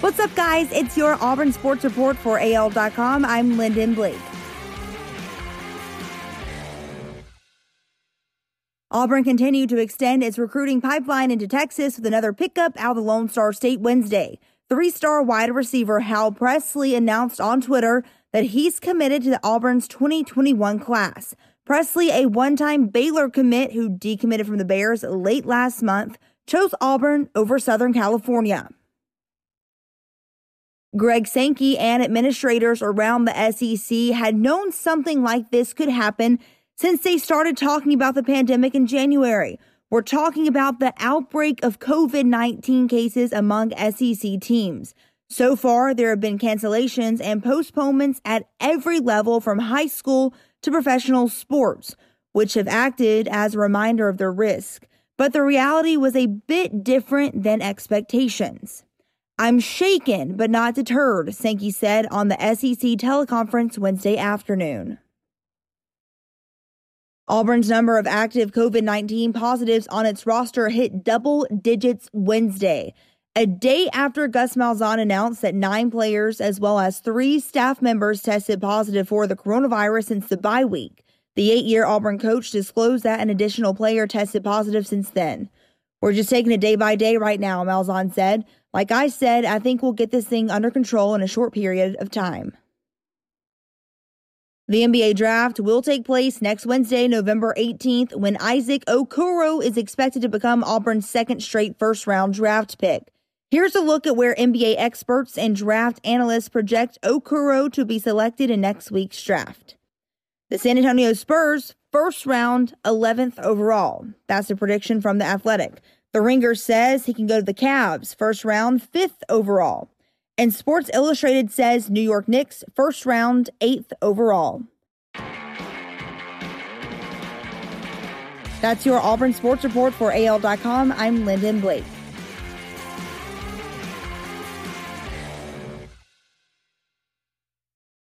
What's up, guys? It's your Auburn Sports Report for AL.com. I'm Lyndon Blake. Auburn continued to extend its recruiting pipeline into Texas with another pickup out of the Lone Star State Wednesday. Three star wide receiver Hal Presley announced on Twitter that he's committed to the Auburn's 2021 class. Presley, a one time Baylor commit who decommitted from the Bears late last month, chose Auburn over Southern California. Greg Sankey and administrators around the SEC had known something like this could happen since they started talking about the pandemic in January. We're talking about the outbreak of COVID 19 cases among SEC teams. So far, there have been cancellations and postponements at every level from high school to professional sports, which have acted as a reminder of the risk. But the reality was a bit different than expectations. I'm shaken but not deterred, Sankey said on the SEC teleconference Wednesday afternoon. Auburn's number of active COVID 19 positives on its roster hit double digits Wednesday, a day after Gus Malzahn announced that nine players, as well as three staff members, tested positive for the coronavirus since the bye week. The eight year Auburn coach disclosed that an additional player tested positive since then. We're just taking it day by day right now, Malzahn said. Like I said, I think we'll get this thing under control in a short period of time. The NBA draft will take place next Wednesday, November 18th, when Isaac Okoro is expected to become Auburn's second straight first round draft pick. Here's a look at where NBA experts and draft analysts project Okoro to be selected in next week's draft. The San Antonio Spurs, first round, 11th overall. That's a prediction from The Athletic. The Ringer says he can go to the Cavs, first round, 5th overall. And Sports Illustrated says New York Knicks, first round, eighth overall. That's your Auburn Sports Report for AL.com. I'm Lyndon Blake.